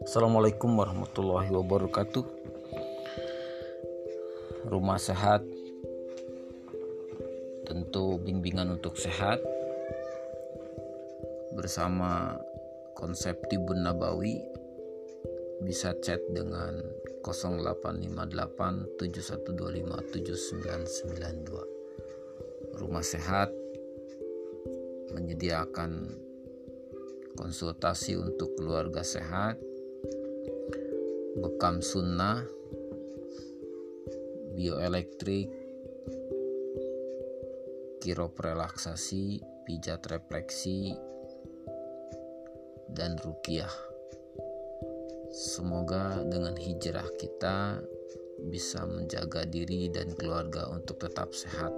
Assalamualaikum warahmatullahi wabarakatuh. Rumah sehat tentu bimbingan untuk sehat bersama konsep Tibun Nabawi bisa chat dengan 0858 7125 7992. Rumah sehat menyediakan konsultasi untuk keluarga sehat, bekam sunnah, bioelektrik, kirop relaksasi, pijat refleksi, dan rukiah. Semoga dengan hijrah kita bisa menjaga diri dan keluarga untuk tetap sehat.